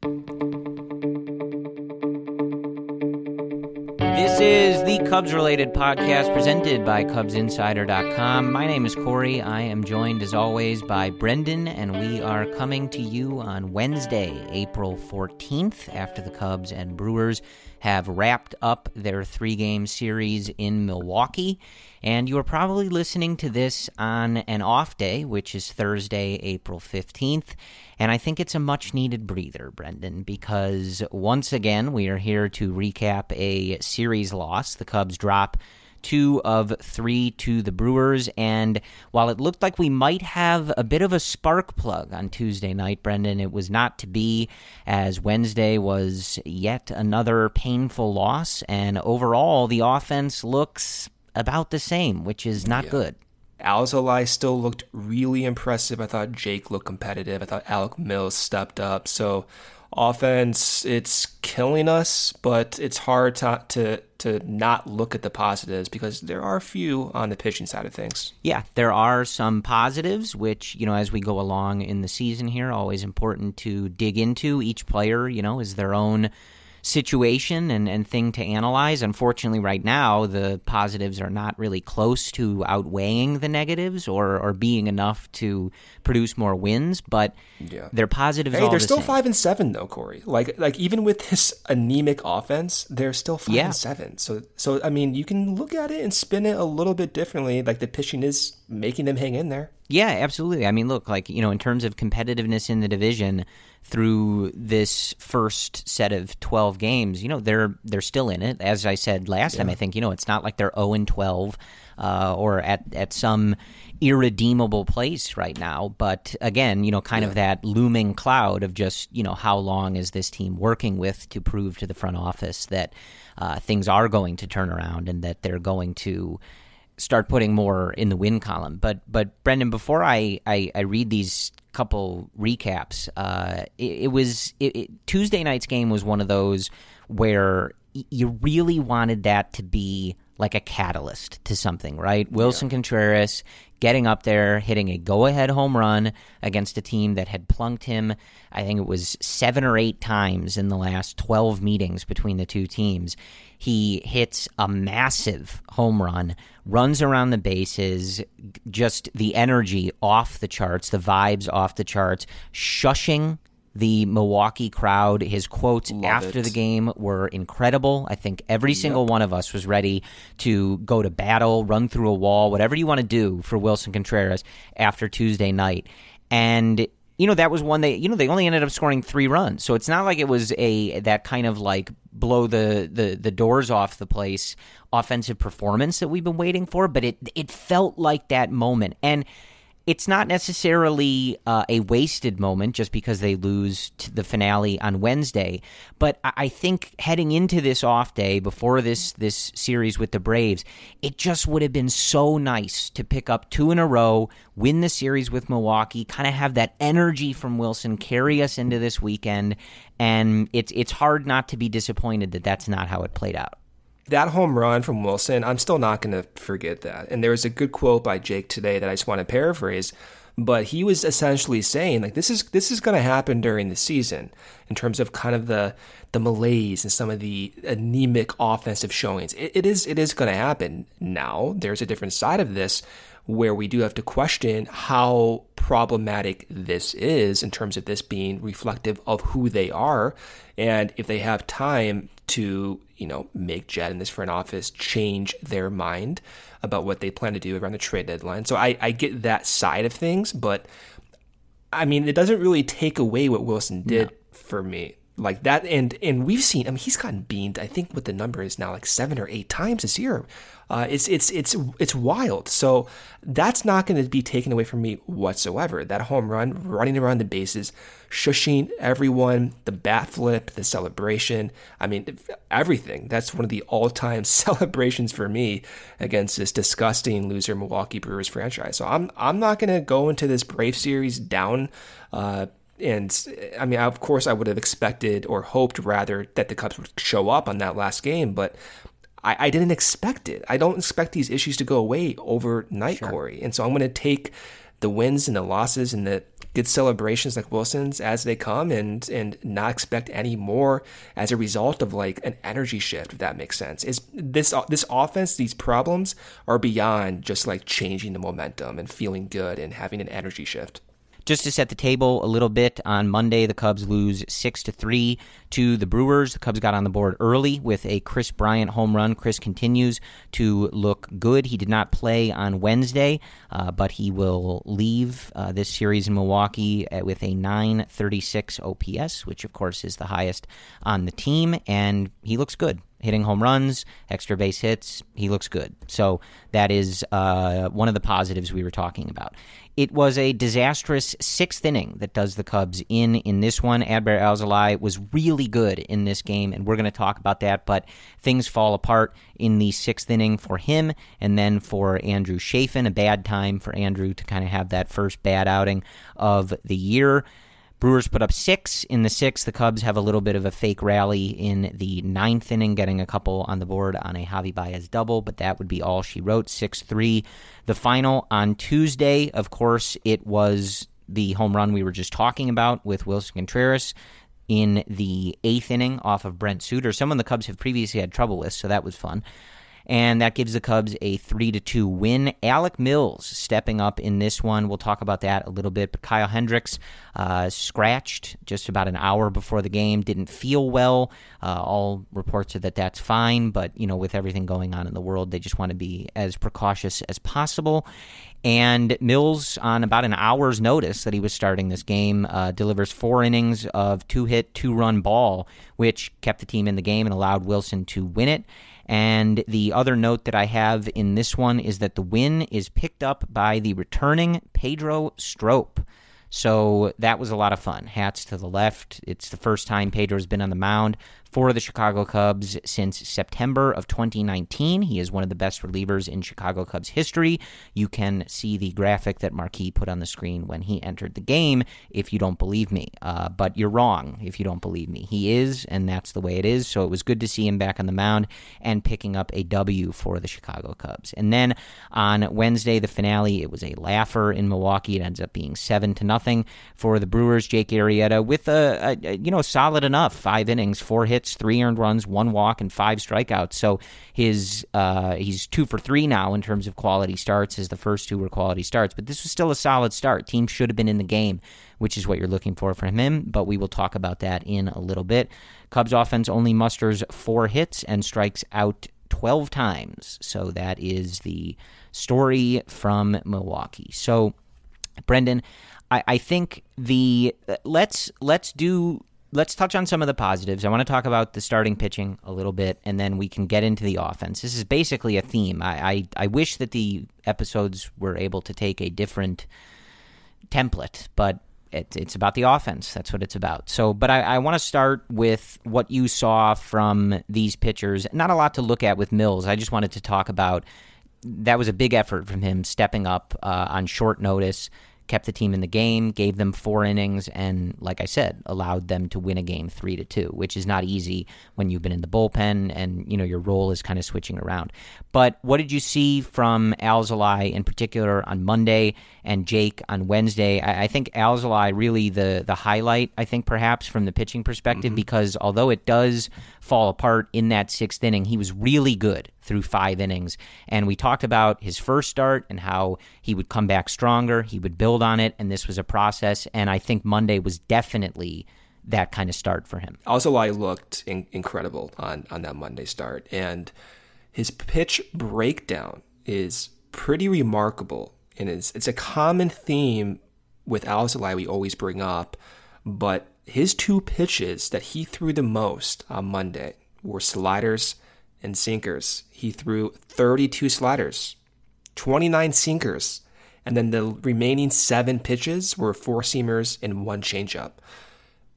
This is the Cubs related podcast presented by CubsInsider.com. My name is Corey. I am joined as always by Brendan, and we are coming to you on Wednesday, April 14th, after the Cubs and Brewers have wrapped up their three game series in Milwaukee. And you are probably listening to this on an off day, which is Thursday, April 15th. And I think it's a much needed breather, Brendan, because once again, we are here to recap a series loss. The Cubs drop two of three to the Brewers. And while it looked like we might have a bit of a spark plug on Tuesday night, Brendan, it was not to be, as Wednesday was yet another painful loss. And overall, the offense looks about the same, which is not yeah. good. Alzolay still looked really impressive. I thought Jake looked competitive. I thought Alec Mills stepped up. So offense, it's killing us, but it's hard to, to to not look at the positives because there are a few on the pitching side of things. Yeah, there are some positives, which you know, as we go along in the season here, always important to dig into. Each player, you know, is their own situation and, and thing to analyze. Unfortunately, right now, the positives are not really close to outweighing the negatives or, or being enough to produce more wins, but yeah. they're positives. Hey, they're the still same. five and seven though, Corey. Like like even with this anemic offense, they're still five yeah. and seven. So so I mean, you can look at it and spin it a little bit differently. Like the pitching is making them hang in there. Yeah, absolutely. I mean, look, like you know, in terms of competitiveness in the division through this first set of 12 games, you know, they're they're still in it. As I said last yeah. time, I think, you know, it's not like they're 0 and 12 uh, or at at some irredeemable place right now, but again, you know, kind yeah. of that looming cloud of just, you know, how long is this team working with to prove to the front office that uh, things are going to turn around and that they're going to start putting more in the win column. But but Brendan, before I I, I read these couple recaps, uh, it, it, was it, it, Tuesday night's game was one of those where you really wanted that to be like a catalyst to something, right? Willson yeah. Contreras getting up there, hitting a go ahead home run against a team that had plunked him, I think it was seven or eight times in the last 12 meetings between the two teams. He hits a massive home run, runs around the bases, just the energy off the charts, the vibes off the charts, shushing the Milwaukee crowd. His quotes Love after it. the game were incredible. I think every yep. single one of us was ready to go to battle, run through a wall, whatever you want to do for Willson Contreras after Tuesday night. And you know that was one they you know they only ended up scoring three runs. So it's not like it was a that kind of like blow the the, the doors off the place offensive performance that we've been waiting for but it it felt like that moment. And it's not necessarily uh, a wasted moment just because they lose the finale on Wednesday. But I think heading into this off day before this this series with the Braves, it just would have been so nice to pick up two in a row, win the series with Milwaukee, kind of have that energy from Willson carry us into this weekend. And it's it's hard not to be disappointed that that's not how it played out that home run from Willson, I'm still not going to forget that. And there was a good quote by Jake today that I just want to paraphrase, but he was essentially saying like this is this is going to happen during the season in terms of kind of the the malaise and some of the anemic offensive showings. it, it is it is going to happen. Now there's a different side of this where we do have to question how problematic this is in terms of this being reflective of who they are and if they have time to, you know, make Jed in this front office change their mind about what they plan to do around the trade deadline. So I, I get that side of things, but I mean, it doesn't really take away what Willson did no. for me like that and and we've seen i mean he's gotten beamed i think what the number is now like seven or eight times this year uh, it's it's it's it's wild. So that's not going to be taken away from me whatsoever. That home run running around the bases shushing everyone the bat flip the celebration. I mean everything. That's one of the all-time celebrations for me against this disgusting loser milwaukee brewers franchise. So i'm i'm not going to go into this brave series down uh, and I mean, of course, I would have expected or hoped rather that the Cubs would show up on that last game, but I, I didn't expect it. I don't expect these issues to go away overnight, sure. Corey. And so I'm going to take the wins and the losses and the good celebrations like Willson's as they come and and not expect any more as a result of like an energy shift if that makes sense. Is this this offense these problems are beyond just like changing the momentum and feeling good and having an energy shift. Just to set the table a little bit, on Monday the Cubs lose six to three to the Brewers. The Cubs got on the board early with a Kris Bryant home run. Kris continues to look good. He did not play on Wednesday, uh, but he will leave uh, this series in Milwaukee with a 936 OPS, which of course is the highest on the team, and he looks good hitting home runs, extra base hits. He looks good. So that is uh, one of the positives we were talking about. It was a disastrous sixth inning that does the Cubs in in this one. Adbert Alzolay was really good in this game, and we're going to talk about that. But things fall apart in the sixth inning for him, and then for Andrew Chafin, a bad time for Andrew to kind of have that first bad outing of the year. Brewers put up six in the sixth. The Cubs have a little bit of a fake rally in the ninth inning, getting a couple on the board on a Javi Baez double, but that would be all she wrote. 6 3. The final on Tuesday, of course, it was the home run we were just talking about with Willson Contreras in the eighth inning off of Brent Suter, someone the Cubs have previously had trouble with, so that was fun and that gives the Cubs a three to two win. Alec Mills stepping up in this one. We'll talk about that a little bit. But Kyle Hendricks uh, scratched just about an hour before the game. Didn't feel well. Uh, all reports are that that's fine, but you know, with everything going on in the world, they just want to be as precautious as possible. And Mills, on about an hour's notice that he was starting this game, uh, delivers four innings of two hit, two run ball, which kept the team in the game and allowed Willson to win it. And the other note that I have in this one is that the win is picked up by the returning Pedro Strop. So that was a lot of fun. Hats to the left. It's the first time Pedro's been on the mound for the Chicago Cubs since September of 2019. He is one of the best relievers in Chicago Cubs history. You can see the graphic that Marquee put on the screen when he entered the game if you don't believe me. Uh, but you're wrong if you don't believe me. He is, and that's the way it is. So it was good to see him back on the mound and picking up a W for the Chicago Cubs. And then on Wednesday, the finale, it was a laugher in Milwaukee. It ends up being seven to nothing for the Brewers. Jake Arrieta with a, a you know solid enough five innings, four hits hits, three earned runs, one walk, and five strikeouts. So his uh, he's two for three now in terms of quality starts. His the first two were quality starts, but this was still a solid start. Team should have been in the game, which is what you're looking for from him. But we will talk about that in a little bit. Cubs offense only musters four hits and strikes out 12 times. So that is the story from Milwaukee. So, Brendan, I, I think the let's let's do let's touch on some of the positives. I want to talk about the starting pitching a little bit, and then we can get into the offense. This is basically a theme. I, I, I wish that the episodes were able to take a different template, but it, it's about the offense. That's what it's about. So, but I, I want to start with what you saw from these pitchers. Not a lot to look at with Mills. I just wanted to talk about that was a big effort from him stepping up uh, on short notice kept the team in the game, gave them four innings, and like I said, allowed them to win a game three to two, which is not easy when you've been in the bullpen and you know your role is kind of switching around. But what did you see from Alzolay in particular on Monday and Jake on Wednesday? I, I think Alzolay really the the highlight. I think perhaps from the pitching perspective, mm-hmm. because although it does fall apart in that sixth inning, he was really good through five innings. And we talked about his first start and how he would come back stronger, he would build on it, and this was a process. And I think Monday was definitely that kind of start for him. Alzolay looked in- incredible on, on that Monday start, and his pitch breakdown is pretty remarkable. And it's, it's a common theme with Alzolay we always bring up, but his two pitches that he threw the most on Monday were sliders and sinkers. He threw 32 sliders, 29 sinkers, and then the remaining seven pitches were four seamers and one changeup.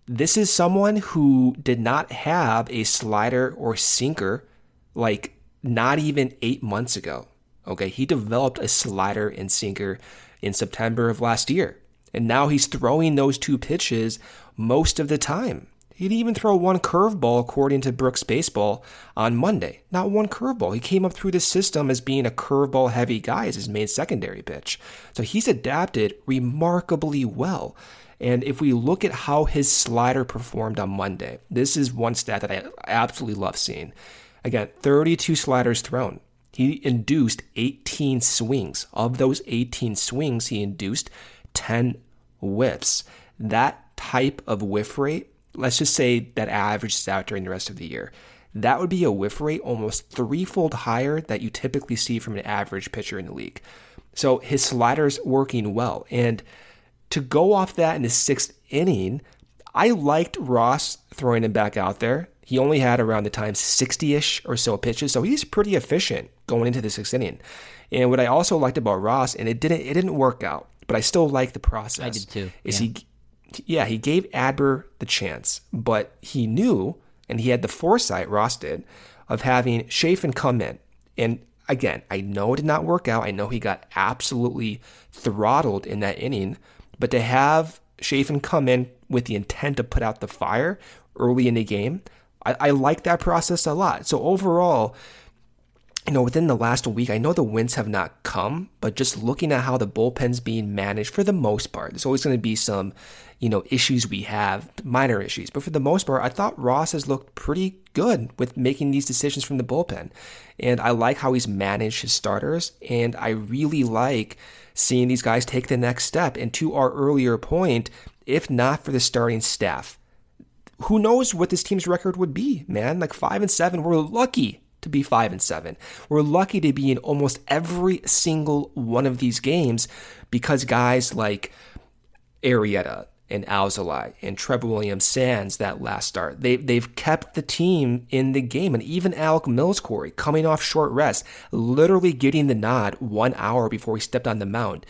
This is someone who did not have a slider or sinker like not even eight months ago. Okay, he developed a slider and sinker in September of last year. And now he's throwing those two pitches most of the time. He didn't even throw one curveball according to Brooks Baseball on Monday. Not one curveball. He came up through the system as being a curveball heavy guy as his main secondary pitch. So he's adapted remarkably well. And if we look at how his slider performed on Monday, this is one stat that I absolutely love seeing. Again, 32 sliders thrown. He induced 18 swings. Of those 18 swings, he induced 10 whiffs. That type of whiff rate, let's just say that averages out during the rest of the year. That would be a whiff rate almost threefold higher that you typically see from an average pitcher in the league. So his slider's working well. And to go off that in the sixth inning, I liked Ross throwing him back out there. He only had around the time 60 ish or so pitches, so he's pretty efficient going into the sixth inning. And what I also liked about Ross, and it didn't it didn't work out, but I still like the process. I did too. Is yeah. he yeah, he gave Adbert the chance, but he knew and he had the foresight, Ross did, of having Chafin come in. And again, I know it did not work out. I know he got absolutely throttled in that inning, but to have Chafin come in with the intent to put out the fire early in the game, I, I like that process a lot. So overall, you know, within the last week, I know the wins have not come, but just looking at how the bullpen's being managed for the most part, there's always going to be some, you know, issues we have, minor issues. But for the most part, I thought Ross has looked pretty good with making these decisions from the bullpen. And I like how he's managed his starters. And I really like seeing these guys take the next step. And to our earlier point, if not for the starting staff, who knows what this team's record would be, man? Like five and seven, we're lucky to be five and seven. We're lucky to be in almost every single one of these games because guys like Arrieta and Alzolay and Trevor Williams Sands that last start. They they've kept the team in the game and even Alec Mills Corey coming off short rest, literally getting the nod one hour before he stepped on the mound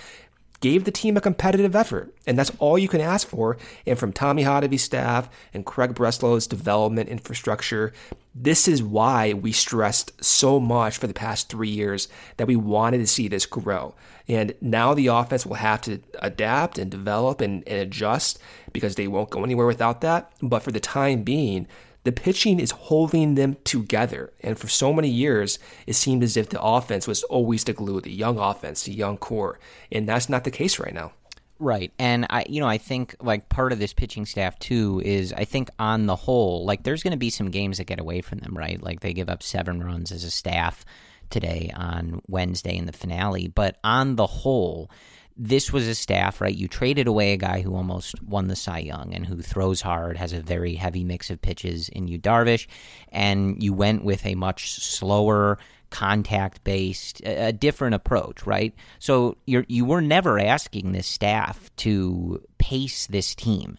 gave the team a competitive effort. And that's all you can ask for. And from Tommy Hotovy's staff and Craig Breslow's development infrastructure, this is why we stressed so much for the past three years that we wanted to see this grow. And now the offense will have to adapt and develop and, and adjust because they won't go anywhere without that. But for the time being, the pitching is holding them together. And for so many years, it seemed as if the offense was always the glue, the young offense, the young core. And that's not the case right now. Right. And I you know, I think like part of this pitching staff too is I think on the whole, like there's gonna be some games that get away from them, right? Like they give up seven runs as a staff today on Wednesday in the finale. But on the whole, this was a staff, right? You traded away a guy who almost won the Cy Young and who throws hard, has a very heavy mix of pitches in you, Darvish, and you went with a much slower, contact based, a different approach, right? So you you were never asking this staff to pace this team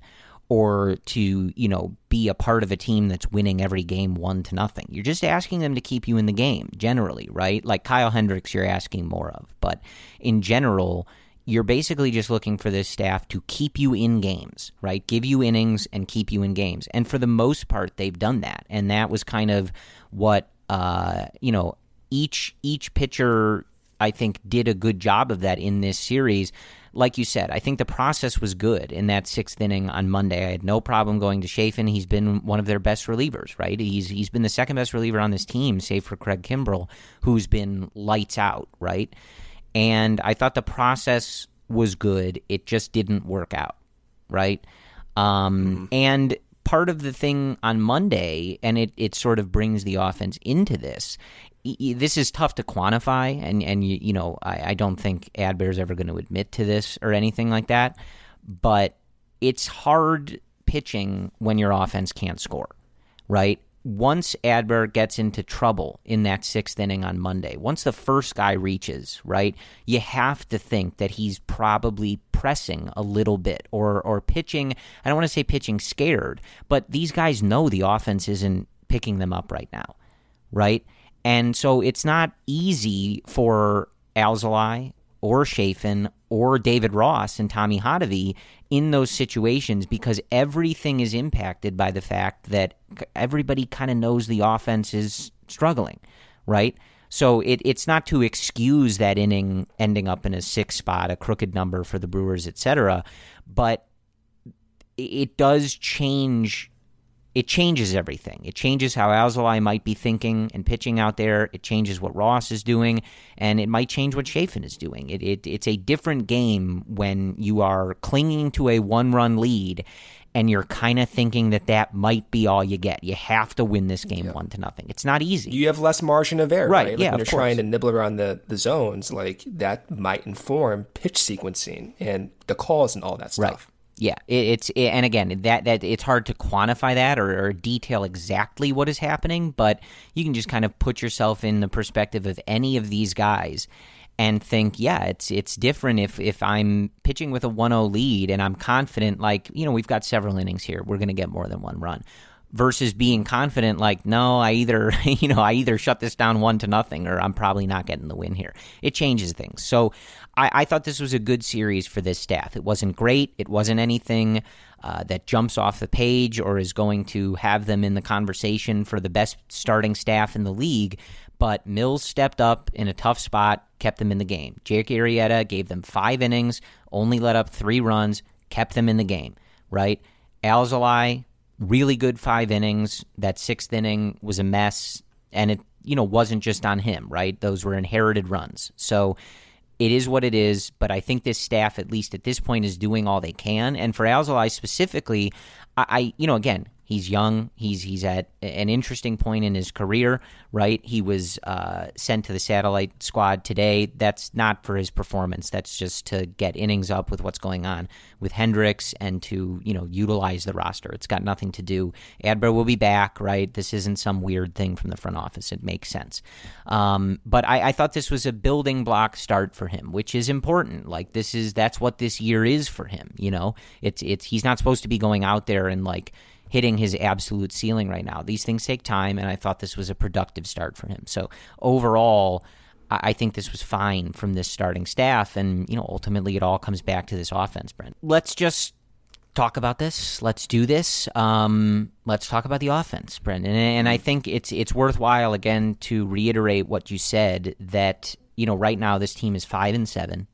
or to you know be a part of a team that's winning every game one to nothing. You're just asking them to keep you in the game generally, right? Like Kyle Hendricks, you're asking more of, but in general you're basically just looking for this staff to keep you in games, right? Give you innings and keep you in games. And for the most part, they've done that. And that was kind of what uh, you know each each pitcher I think did a good job of that in this series. Like you said, I think the process was good in that sixth inning on Monday. I had no problem going to Chafin. He's been one of their best relievers, right? He's he's been the second best reliever on this team, save for Craig Kimbrel, who's been lights out, right? And I thought the process was good. It just didn't work out, right? Um, mm. And part of the thing on Monday, and it, it sort of brings the offense into this, this is tough to quantify, and and you, you know I, I don't think Adbert's ever going to admit to this or anything like that. But it's hard pitching when your offense can't score, right? Once Adbert gets into trouble in that sixth inning on Monday, once the first guy reaches, right, you have to think that he's probably pressing a little bit or or pitching. I don't want to say pitching scared, but these guys know the offense isn't picking them up right now, right? And so it's not easy for Alzolay or Chafin or David Ross and Tommy Hotovy in those situations because everything is impacted by the fact that everybody kind of knows the offense is struggling, right? So it, it's not to excuse that inning ending up in a six spot, a crooked number for the Brewers, etc. But it does change it changes everything. It changes how Alzolay might be thinking and pitching out there. It changes what Ross is doing, and it might change what Chafin is doing. It, it, it's a different game when you are clinging to a one run lead and you're kind of thinking that that might be all you get. You have to win this game yeah. one to nothing. It's not easy. You have less margin of error, right? right? Like yeah, when you're course. trying to nibble around the, the zones, like that might inform pitch sequencing and the calls and all that stuff. Right. Yeah, it, it's it, and again that that it's hard to quantify that or, or, detail exactly what is happening, but you can just kind of put yourself in the perspective of any of these guys and think, yeah, it's it's different if if I'm pitching with a 1-0 lead and I'm confident like, you know, we've got several innings here. We're going to get more than one run versus being confident like no i either you know i either shut this down one to nothing or i'm probably not getting the win here. It changes things. So i, I thought this was a good series for this staff. It wasn't great. It wasn't anything uh, that jumps off the page or is going to have them in the conversation for the best starting staff in the league but mills stepped up in a tough spot kept them in the game. Jake arrieta gave them five innings only let up three runs kept them in the game right? Alzolay really good five innings. That sixth inning was a mess, and it you know wasn't just on him, right? Those were inherited runs. So it is what it is. But I think this staff, at least at this point, is doing all they can. And for Alzolay specifically, I, I you know again He's young. He's he's at an interesting point in his career, right? He was uh, sent to the satellite squad today. That's not for his performance. That's just to get innings up with what's going on with Hendricks and to you know utilize the roster. It's got nothing to do. Adbert will be back, right? This isn't some weird thing from the front office. It makes sense. Um, but I, I thought this was a building block start for him, which is important. Like this is that's what this year is for him. You know, it's it's he's not supposed to be going out there and like hitting his absolute ceiling right now. These things take time, and I thought this was a productive start for him. So overall, I think this was fine from this starting staff, and you know ultimately it all comes back to this offense, Brent. Let's just talk about this. Let's do this. Um, let's talk about the offense, Brent. And, and I think it's it's worthwhile again to reiterate what you said that you know right now this team is five and seven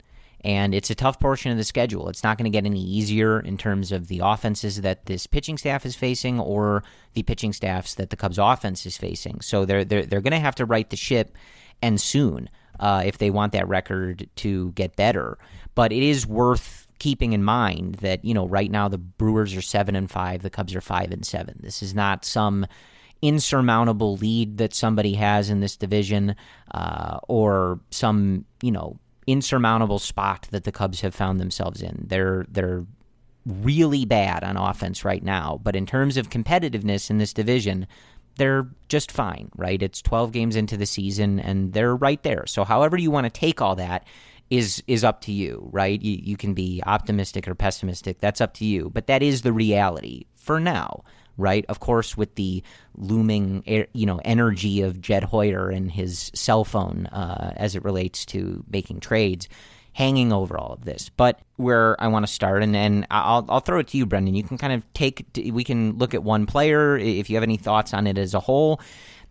and it's a tough portion of the schedule. It's not going to get any easier in terms of the offenses that this pitching staff is facing or the pitching staffs that the Cubs offense is facing. So they're they're they're going to have to right the ship and soon uh, if they want that record to get better. But it is worth keeping in mind that you know right now the Brewers are seven and five, the Cubs are five and seven. This is not some insurmountable lead that somebody has in this division uh, or some you know insurmountable spot that the Cubs have found themselves in. They're they're really bad on offense right now, but in terms of competitiveness in this division, they're just fine, right? It's 12 games into the season and they're right there. So however you want to take all that is is up to you, right? You, you can be optimistic or pessimistic. That's up to you, but that is the reality for now right? Of course, with the looming, you know, energy of Jed Hoyer and his cell phone uh, as it relates to making trades hanging over all of this. But where I want to start, and, and I'll, I'll throw it to you, Brendan. You can kind of take, we can look at one player if you have any thoughts on it as a whole.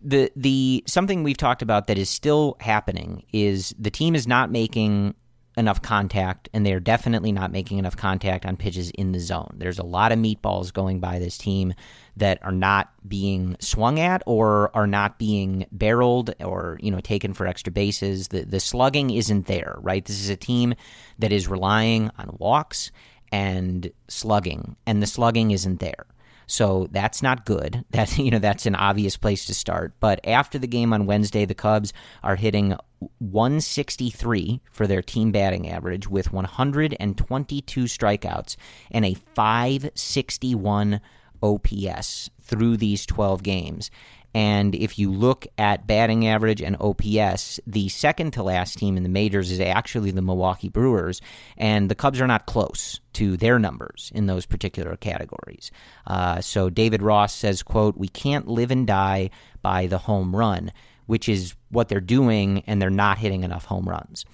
The the something we've talked about that is still happening is the team is not making enough contact, and they are definitely not making enough contact on pitches in the zone. There's a lot of meatballs going by this team that are not being swung at or are not being barreled or you know taken for extra bases. The the slugging isn't there, right? This is a team that is relying on walks and slugging, and the slugging isn't there. So that's not good. That's you know that's an obvious place to start. But after the game on Wednesday, the Cubs are hitting 163 for their team batting average with 122 strikeouts and a 561 OPS through these 12 games. And if you look at batting average and OPS, the second to last team in the majors is actually the Milwaukee Brewers, and the Cubs are not close to their numbers in those particular categories. Uh, so David Ross says, "quote We can't live and die by the home run," which is what they're doing, and they're not hitting enough home runs.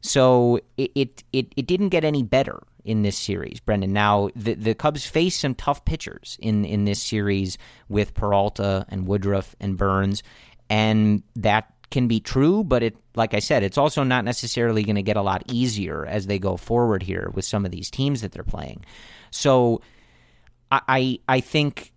So it, it, it, it didn't get any better in this series, Brendan. Now the the Cubs face some tough pitchers in in this series with Peralta and Woodruff and Burnes, and that can be true, but it like I said, it's also not necessarily going to get a lot easier as they go forward here with some of these teams that they're playing. So I I, I think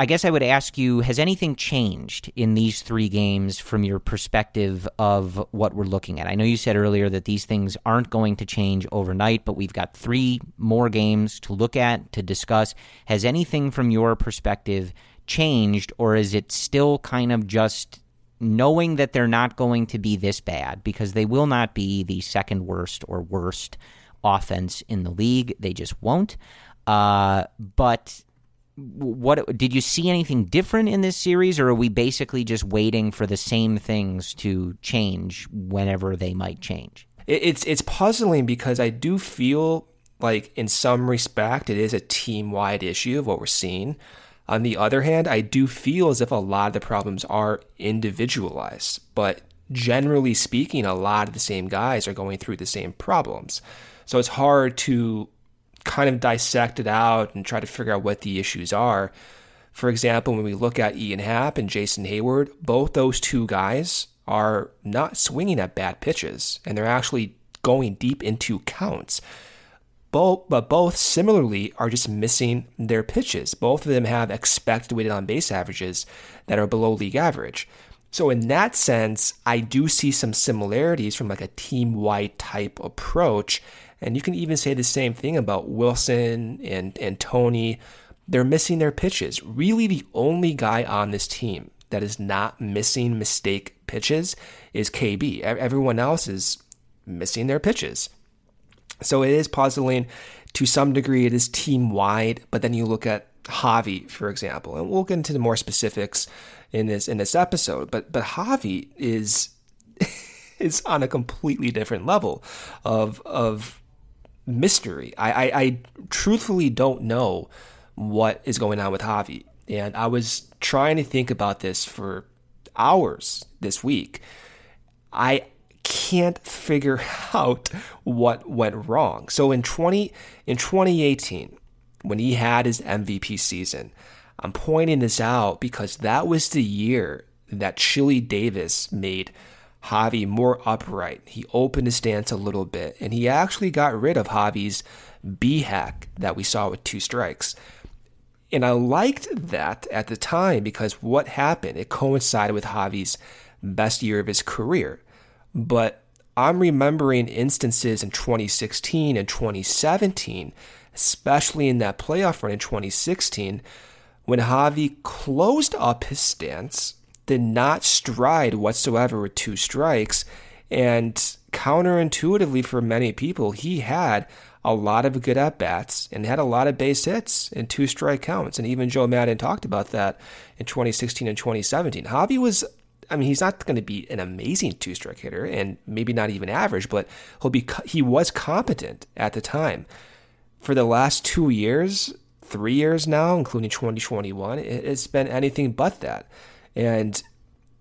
I guess I would ask you has anything changed in these three games from your perspective of what we're looking at? I know you said earlier that these things aren't going to change overnight, but we've got three more games to look at, to discuss. Has anything from your perspective changed, or is it still kind of just knowing that they're not going to be this bad because they will not be the second worst or worst offense in the league? They just won't. Uh, but what did you see anything different in this series, or are we basically just waiting for the same things to change whenever they might change? It's it's puzzling because I do feel like in some respect it is a team wide issue of what we're seeing. On the other hand, I do feel as if a lot of the problems are individualized, but generally speaking, a lot of the same guys are going through the same problems. So it's hard to kind of dissect it out and try to figure out what the issues are. For example, when we look at Ian Happ and Jason Heyward, both those two guys are not swinging at bad pitches and they're actually going deep into counts. Both, but both similarly are just missing their pitches. Both of them have expected weighted on base averages that are below league average. So in that sense, I do see some similarities from like a team wide type approach and you can even say the same thing about Willson and, and Tony. They're missing their pitches. Really, the only guy on this team that is not missing mistake pitches is KB. Everyone else is missing their pitches. So it is puzzling to some degree. It is team wide, but then you look at Javi, for example, and we'll get into the more specifics in this in this episode. But but Javi is is on a completely different level of of mystery. I, I, I truthfully don't know what is going on with Javi. And I was trying to think about this for hours this week. I can't figure out what went wrong. So in 20 in 2018, when he had his MVP season, I'm pointing this out because that was the year that Chili Davis made Javi more upright. He opened his stance a little bit, and he actually got rid of Javi's B hack that we saw with two strikes. And I liked that at the time because what happened? It coincided with Javi's best year of his career. But I'm remembering instances in 2016 and 2017, especially in that playoff run in 2016, when Javi closed up his stance did not stride whatsoever with two strikes. And counterintuitively for many people, he had a lot of good at bats and had a lot of base hits and two strike counts. And even Joe Maddon talked about that in 2016 and 2017. Javi was, I mean, he's not going to be an amazing two strike hitter and maybe not even average, but he'll be, he was competent at the time. For the last two years, three years now, including 2021, it's been anything but that. And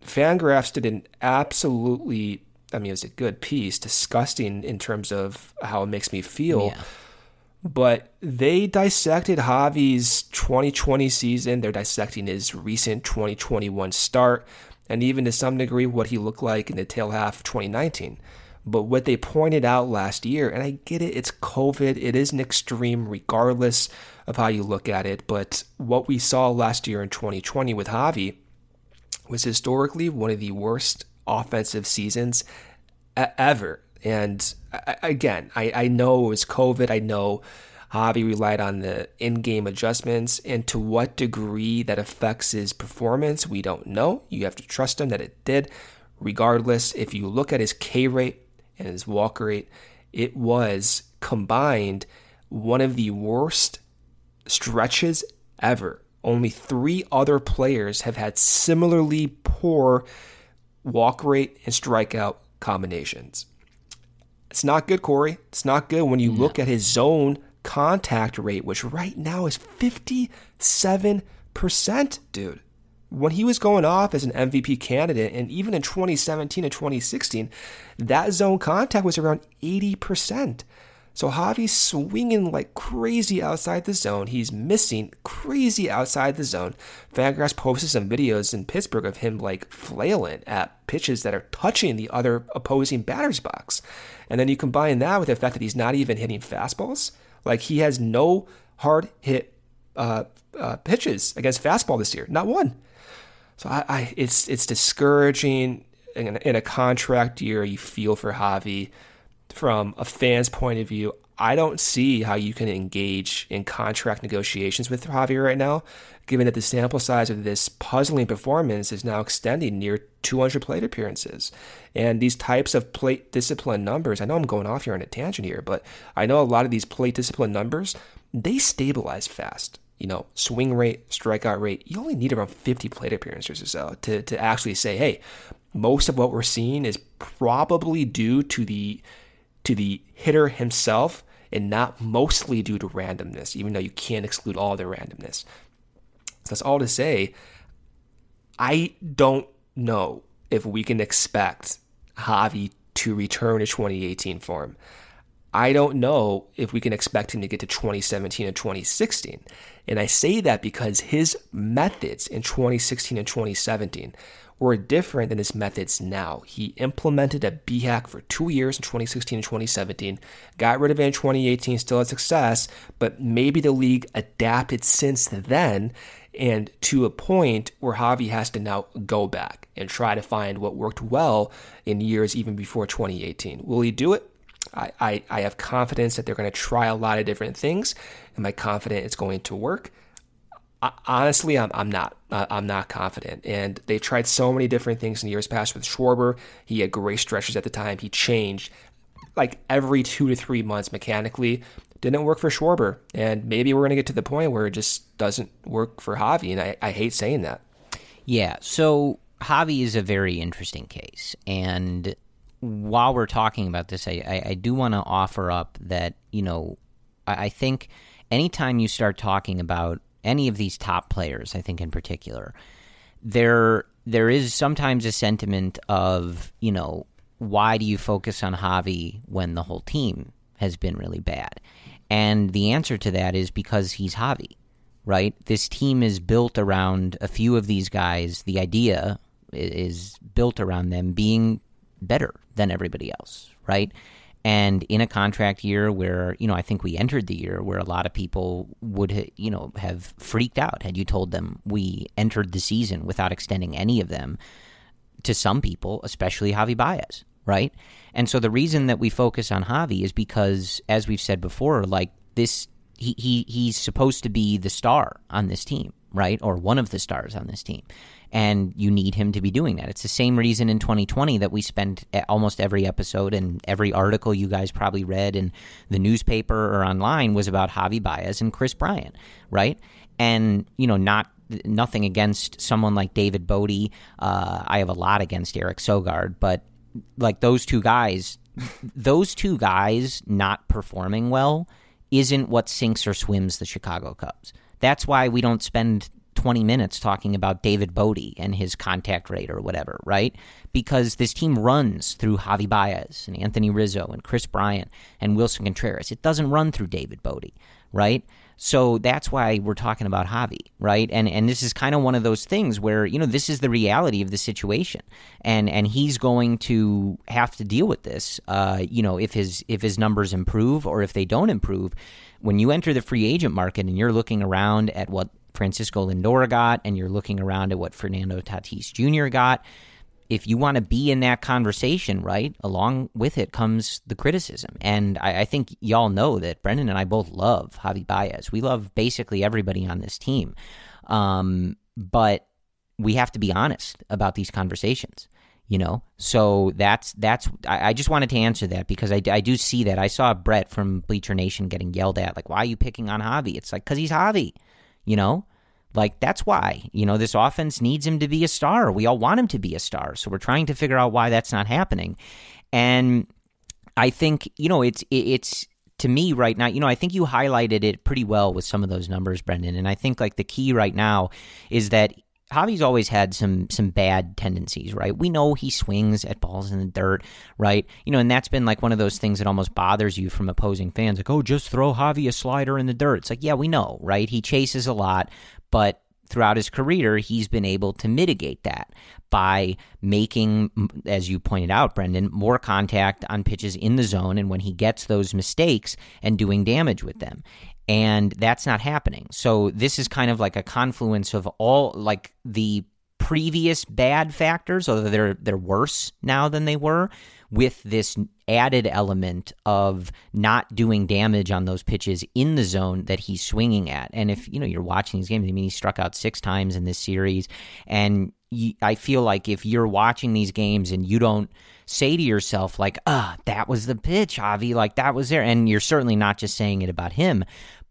Fangraphs did an absolutely, I mean, it was a good piece, disgusting in terms of how it makes me feel. Yeah. But they dissected Javi's 2020 season. They're dissecting his recent 2021 start, and even to some degree what he looked like in the tail half of 2019. But what they pointed out last year, and I get it, it's COVID, it is an extreme regardless of how you look at it. But what we saw last year in 2020 with Javi was historically one of the worst offensive seasons ever. And again, I, I know it was COVID. I know Javi relied on the in game adjustments, and to what degree that affects his performance, we don't know. You have to trust him that it did. Regardless, if you look at his K rate and his walk rate, it was combined one of the worst stretches ever. Only three other players have had similarly poor walk rate and strikeout combinations. It's not good, Corey. It's not good when you look at his zone contact rate, which right now is 57%, dude. When he was going off as an MVP candidate, and even in 2017 and 2016, that zone contact was around 80%. So Javi's swinging like crazy outside the zone. He's missing crazy outside the zone. Fangraphs posted some videos in Pittsburgh of him like flailing at pitches that are touching the other opposing batter's box. And then you combine that with the fact that he's not even hitting fastballs. Like he has no hard hit uh, uh, pitches against fastball this year, not one. So I, I it's it's discouraging in, in a contract year. You feel for Javi from a fan's point of view, I don't see how you can engage in contract negotiations with Javier right now, given that the sample size of this puzzling performance is now extending near 200 plate appearances. And these types of plate discipline numbers, I know I'm going off here on a tangent here, but I know a lot of these plate discipline numbers, they stabilize fast. You know, swing rate, strikeout rate, you only need around 50 plate appearances or so to, to actually say, hey, most of what we're seeing is probably due to the to the hitter himself and not mostly due to randomness, even though you can't exclude all the randomness. So that's all to say, I don't know if we can expect Javi to return to 2018 form. I don't know if we can expect him to get to 2017 and 2016. And I say that because his methods in 2016 and 2017 were different than his methods now. He implemented a B hack for two years in 2016 and 2017, got rid of it in 2018, still had success, but maybe the league adapted since then and to a point where Javi has to now go back and try to find what worked well in years even before 2018. Will he do it? I, I, I have confidence that they're going to try a lot of different things. Am I confident it's going to work? honestly, I'm, I'm not. Uh, I'm not confident. And they've tried so many different things in years past with Schwarber. He had great stretches at the time. He changed like every two to three months mechanically. Didn't work for Schwarber. And maybe we're going to get to the point where it just doesn't work for Javi. And I, I hate saying that. Yeah. So Javi is a very interesting case. And while we're talking about this, I, I, I do want to offer up that, you know, I, I think anytime you start talking about any of these top players, I think in particular, there there is sometimes a sentiment of, you know, why do you focus on Javi when the whole team has been really bad? And the answer to that is because he's Javi, right? This team is built around a few of these guys. The idea is built around them being better than everybody else, right? And in a contract year where, you know, I think we entered the year where a lot of people would, ha- you know, have freaked out had you told them we entered the season without extending any of them to some people, especially Javi Baez, right? And so the reason that we focus on Javi is because, as we've said before, like this, he, he he's supposed to be the star on this team, right? Or one of the stars on this team and you need him to be doing that. It's the same reason in 2020 that we spent almost every episode and every article you guys probably read in the newspaper or online was about Javi Baez and Kris Bryant, right? And you know, not nothing against someone like David Bote. Uh, I have a lot against Eric Sogard, but like those two guys, those two guys not performing well isn't what sinks or swims the Chicago Cubs. That's why we don't spend 20 minutes talking about David Bote and his contact rate or whatever, right? Because this team runs through Javi Baez and Anthony Rizzo and Kris Bryant and Willson Contreras. It doesn't run through David Bote, right? So that's why we're talking about Javi, right? And and this is kind of one of those things where you know this is the reality of the situation, and and he's going to have to deal with this. Uh, you know, if his if his numbers improve or if they don't improve, when you enter the free agent market and you're looking around at what Francisco Lindor got, and you're looking around at what Fernando Tatis Jr. got, if you want to be in that conversation, right, along with it comes the criticism. And I, I, think y'all know that Brendan and I both love Javi Baez. We love basically everybody on this team. Um, but we have to be honest about these conversations you know? So that's that's I, I, just wanted to answer that because I, I do see that. I saw brett from bleacher nation getting yelled at like why are you picking on javi? It's like because he's javi you know? Like that's why you know? This offense needs him to be a star. We all want him to be a star. So we're trying to figure out why that's not happening. And i think you know it's it's to me right now, you know, I think you highlighted it pretty well with some of those numbers, Brendan. And I think like the key right now is that Javi's always had some some bad tendencies, right? We know he swings at balls in the dirt, right? You know, and that's been like one of those things that almost bothers you from opposing fans, like, oh, just throw Javi a slider in the dirt. It's like, yeah, we know, right? He chases a lot, but throughout his career, he's been able to mitigate that by making, as you pointed out, Brendan, more contact on pitches in the zone and when he gets those mistakes and doing damage with them and that's not happening. So this is kind of like a confluence of all like the previous bad factors, although they're they're worse now than they were, with this added element of not doing damage on those pitches in the zone that he's swinging at. And if you know you're watching these games, I mean he struck out six times in this series, and I feel like if you're watching these games and you don't say to yourself like, "Ah, that was the pitch, Javi," like that was there, and you're certainly not just saying it about him,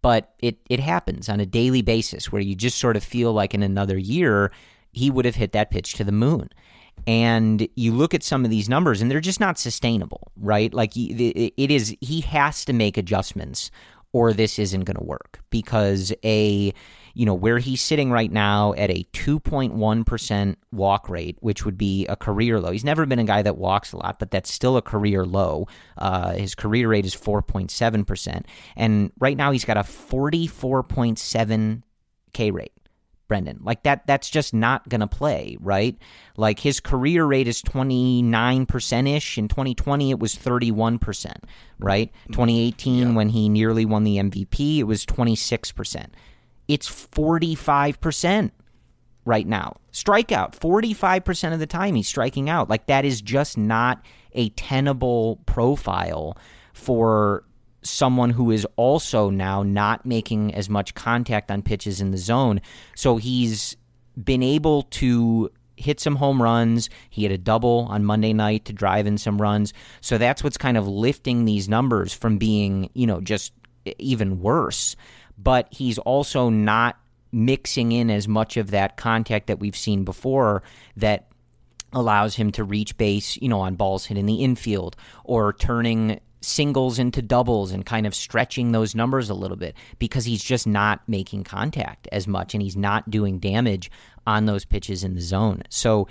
but it it happens on a daily basis where you just sort of feel like in another year he would have hit that pitch to the moon. And you look at some of these numbers and they're just not sustainable, right? Like it is he has to make adjustments or this isn't going to work because a you know, where he's sitting right now at a 2.1% walk rate, which would be a career low. He's never been a guy that walks a lot, but that's still a career low. Uh, his career rate is 4.7%. And right now he's got a 44.7 K rate. Brendan. Like that that's just not going to play, right? Like his career rate is 29% ish. In 2020 it was 31%, right? Mm-hmm. 2018 yeah. when he nearly won the MVP, it was 26% it's 45% right now. Strikeout, 45% of the time he's striking out. Like that is just not a tenable profile for someone who is also now not making as much contact on pitches in the zone. So he's been able to hit some home runs. He had a double on Monday night to drive in some runs. So that's what's kind of lifting these numbers from being, you know, just even worse but he's also not mixing in as much of that contact that we've seen before that allows him to reach base, you know, on balls hit in the infield or turning singles into doubles and kind of stretching those numbers a little bit because he's just not making contact as much and he's not doing damage on those pitches in the zone. So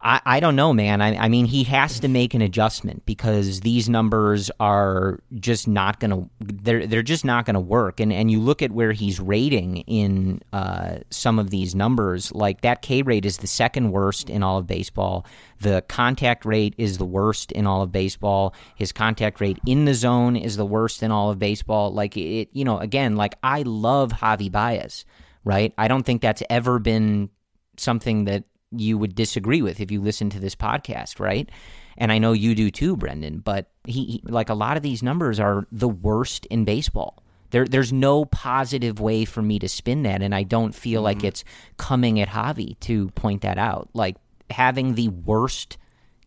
I, I don't know, man. I, I mean, he has to make an adjustment because these numbers are just not going to they're they're just not going to work. And and you look at where he's rating in uh, some of these numbers, like that K rate is the second worst in all of baseball. The contact rate is the worst in all of baseball. His contact rate in the zone is the worst in all of baseball. Like it, you know, again, like I love Javi Baez, right? I don't think that's ever been something that you would disagree with if you listen to this podcast, right? And I know you do too, Brendan. But he, he like a lot of these numbers are the worst in baseball. There, there's no positive way for me to spin that, and I don't feel mm-hmm. like it's coming at Javi to point that out. Like having the worst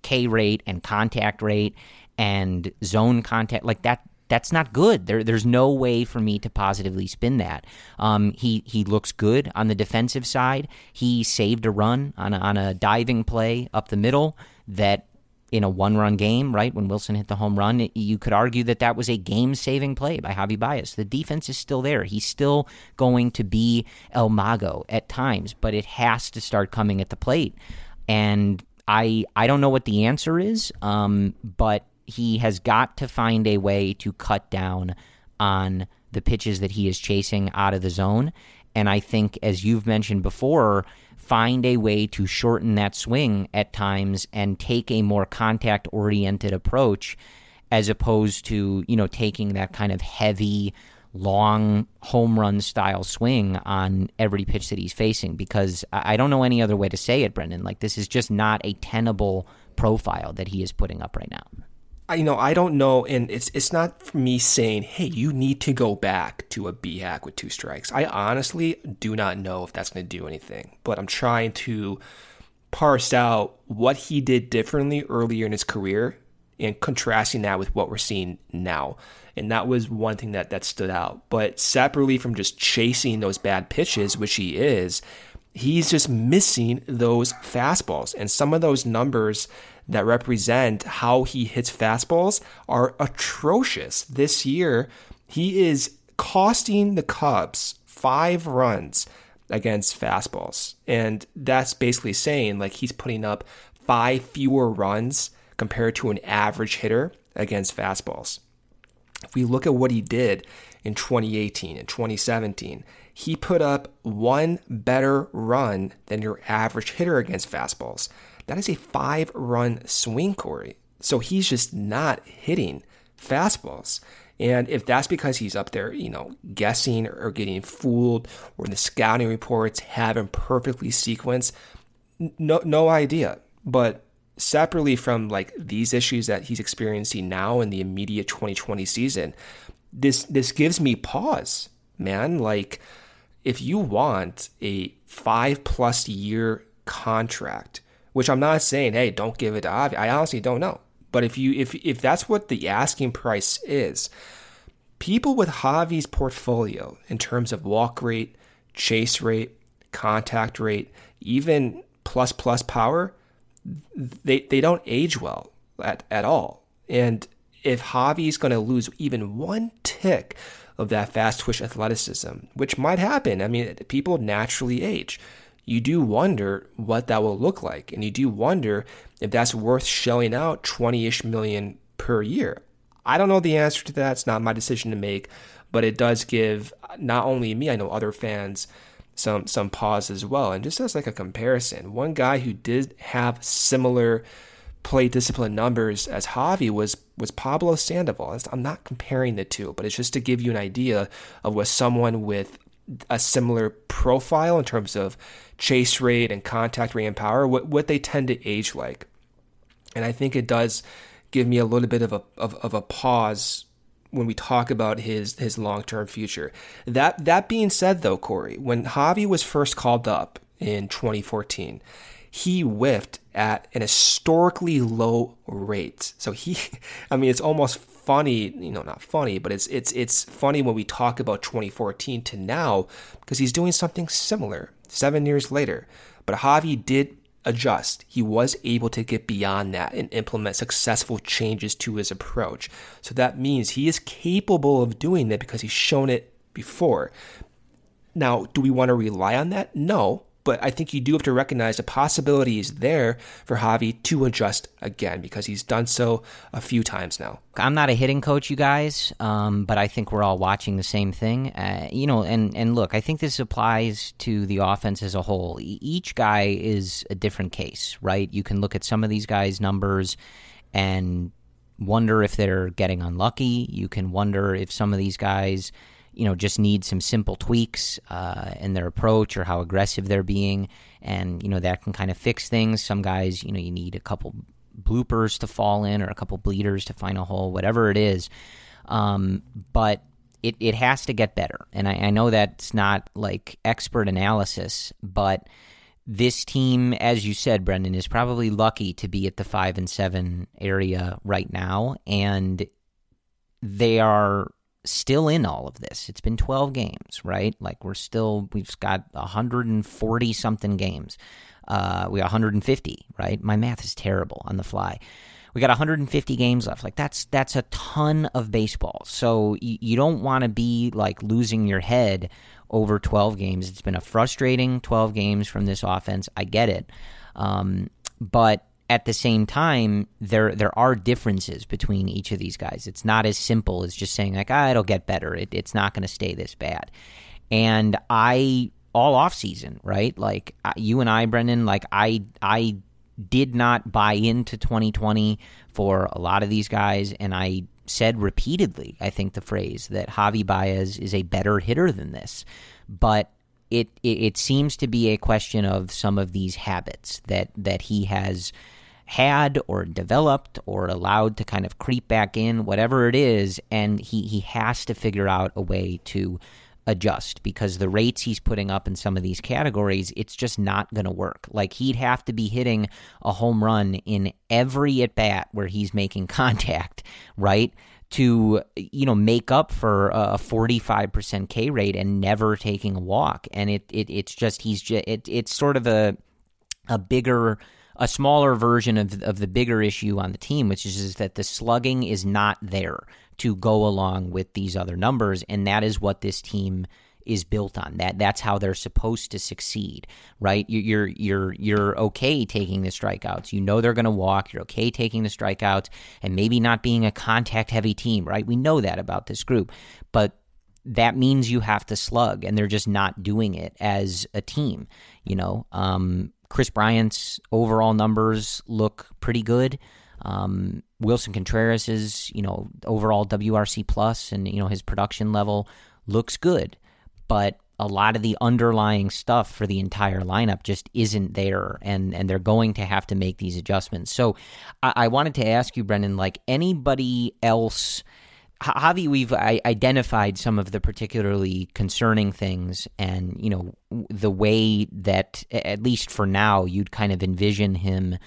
K rate and contact rate and zone contact, like that that's not good. There, there's no way for me to positively spin that. Um, he he looks good on the defensive side. He saved a run on a, on a diving play up the middle that in a one run game, right? When Willson hit the home run, you could argue that that was a game saving play by Javi Baez. The defense is still there. He's still going to be El Mago at times, but it has to start coming at the plate. And I I don't know what the answer is, um, but he has got to find a way to cut down on the pitches that he is chasing out of the zone. And I think, as you've mentioned before, find a way to shorten that swing at times and take a more contact oriented approach as opposed to, you know, taking that kind of heavy long home run style swing on every pitch that he's facing because I don't know any other way to say it, Brendan. Like this is just not a tenable profile that he is putting up right now. You know, I don't know, and it's it's not me saying, hey, you need to go back to a B hack with two strikes. I honestly do not know if that's going to do anything, but I'm trying to parse out what he did differently earlier in his career and contrasting that with what we're seeing now. And that was one thing that, that stood out. But separately from just chasing those bad pitches, which he is, he's just missing those fastballs. And some of those numbers that represent how he hits fastballs are atrocious. This year, he is costing the Cubs five runs against fastballs. And that's basically saying like he's putting up five fewer runs compared to an average hitter against fastballs. If we look at what he did in 2018 and 2017, he put up one better run than your average hitter against fastballs. That is a five run swing, Corey. So he's just not hitting fastballs. And if that's because he's up there, you know, guessing or getting fooled, or the scouting reports have him perfectly sequenced, no, no idea. But separately from like these issues that he's experiencing now in the immediate 2020 season, this this gives me pause, man. Like if you want a five plus year contract, which I'm not saying, hey, don't give it to Avi. I honestly don't know. But if you if if that's what the asking price is, people with Javi's portfolio in terms of walk rate, chase rate, contact rate, even plus plus power, they they don't age well at, at all. And if Javi's going to lose even one tick of that fast twitch athleticism, which might happen, I mean, people naturally age. You do wonder what that will look like, and you do wonder if that's worth shelling out 20 ish million per year. I don't know the answer to that. It's not my decision to make, but it does give not only me, I know other fans some some pause as well. And just as like a comparison, one guy who did have similar play discipline numbers as Javi was was Pablo Sandoval. I'm not comparing the two, but it's just to give you an idea of what someone with a similar profile in terms of chase rate and contact rate and power, what, what they tend to age like. And I think it does give me a little bit of a of, of a pause when we talk about his his long term future. That that being said, though, Corey, when Javi was first called up in 2014, he whiffed at an historically low rate. So he, I mean, it's almost funny, you know, not funny, but it's it's it's funny when we talk about 2014 to now because he's doing something similar seven years later. But Javi did adjust. He was able to get beyond that and implement successful changes to his approach. So that means he is capable of doing that because he's shown it before. Now, do we want to rely on that? No, but I think you do have to recognize the possibility is there for Javi to adjust again because he's done so a few times now. I'm not a hitting coach, you guys, um, but I think we're all watching the same thing. Uh, you know, and and look, I think this applies to the offense as a whole. Each guy is a different case, right? You can look at some of these guys' numbers and wonder if they're getting unlucky. You can wonder if some of these guys you know just need some simple tweaks uh, in their approach or how aggressive they're being, and you know that can kind of fix things. Some guys, you know, you need a couple bloopers to fall in or a couple bleeders to find a hole, whatever it is. Um, but it, it has to get better, and I, I know that's not like expert analysis, but this team, as you said, Brendan, is probably lucky to be at the five and seven area right now, and they are still in all of this. It's been 12 games, right? Like we're still, we've got 140 something games. Uh, we got 150, right? My math is terrible on the fly. We got 150 games left. Like that's that's a ton of baseball. So y- you don't want to be like losing your head over 12 games. It's been a frustrating 12 games from this offense. I get it, um, but at the same time, there there are differences between each of these guys. It's not as simple as just saying like, ah, it'll get better. It, it's not going to stay this bad. And I all off season, right? Like you and I, Brendan, like I I did not buy into 2020 for a lot of these guys, and I said repeatedly, I think, the phrase that Javi Baez is a better hitter than this. But it, it, it seems to be a question of some of these habits that, that he has had or developed or allowed to kind of creep back in, whatever it is, and he, he has to figure out a way to adjust because the rates he's putting up in some of these categories, it's just not going to work. Like he'd have to be hitting a home run in every at bat where he's making contact, right? To you know make up for a 45% K rate and never taking a walk, and it, it it's just he's just it, it's sort of a a bigger a smaller version of of the bigger issue on the team, which is, is that the slugging is not there to go along with these other numbers, and that is what this team is built on. That that's how they're supposed to succeed, right? You're you're you're okay taking the strikeouts. You know they're going to walk. You're okay taking the strikeouts, and maybe not being a contact heavy team, right? We know that about this group, but that means you have to slug, and they're just not doing it as a team. You know, um, Kris Bryant's overall numbers look pretty good. Um, Willson Contreras' you know overall WRC plus and you know his production level looks good, but a lot of the underlying stuff for the entire lineup just isn't there, and and they're going to have to make these adjustments. So I, I wanted to ask you, Brendan, like anybody else. Javi, we've identified some of the particularly concerning things, and you know the way that, at least for now, you'd kind of envision him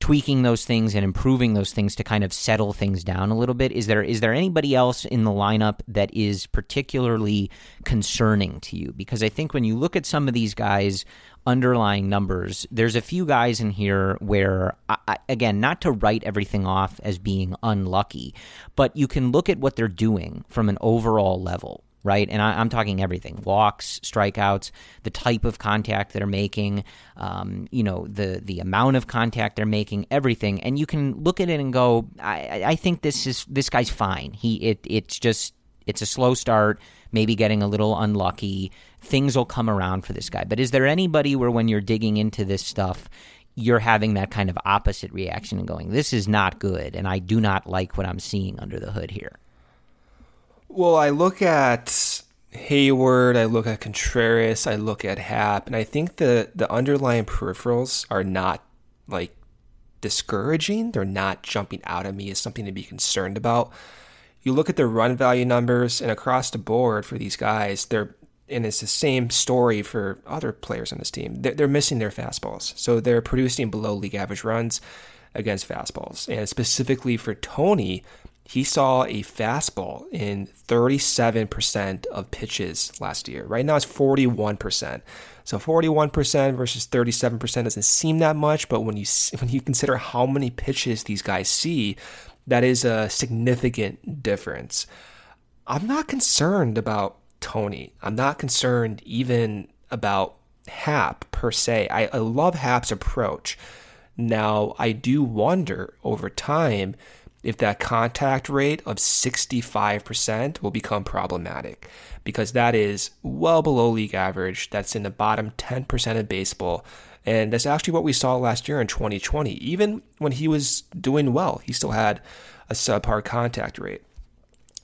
tweaking those things and improving those things to kind of settle things down a little bit. Is there is there anybody else in the lineup that is particularly concerning to you? Because I think when you look at some of these guys underlying numbers, there's a few guys in here where I, again, not to write everything off as being unlucky, but you can look at what they're doing from an overall level right? And I, am talking everything: walks, strikeouts, the type of contact they're making, um, you know, the the amount of contact they're making, everything. And you can look at it and go, I, I think this is this guy's fine. He it it's just it's a slow start, maybe getting a little unlucky. Things will come around for this guy. But is there anybody where when you're digging into this stuff? You're having that kind of opposite reaction and going, This is not good, and I do not like what I'm seeing under the hood here. Well, I look at Heyward, I look at Contreras, I look at Happ, and I think the the underlying peripherals are not like discouraging. They're not jumping out at me as something to be concerned about. You look at the run value numbers, and across the board for these guys, they're and it's the same story for other players on this team. They're, they're missing their fastballs, so they're producing below league average runs against fastballs. And specifically for Tony, he saw a fastball in 37% of pitches last year. Right now it's 41%. So 41% versus 37% doesn't seem that much, but when you when you consider how many pitches these guys see, that is a significant difference. I'm not concerned about Tony. I'm not concerned even about Happ per se. I, I love Happ's approach. Now, I do wonder over time if that contact rate of 65% will become problematic because that is well below league average. That's in the bottom 10% of baseball. And that's actually what we saw last year in 2020. Even when he was doing well, he still had a subpar contact rate.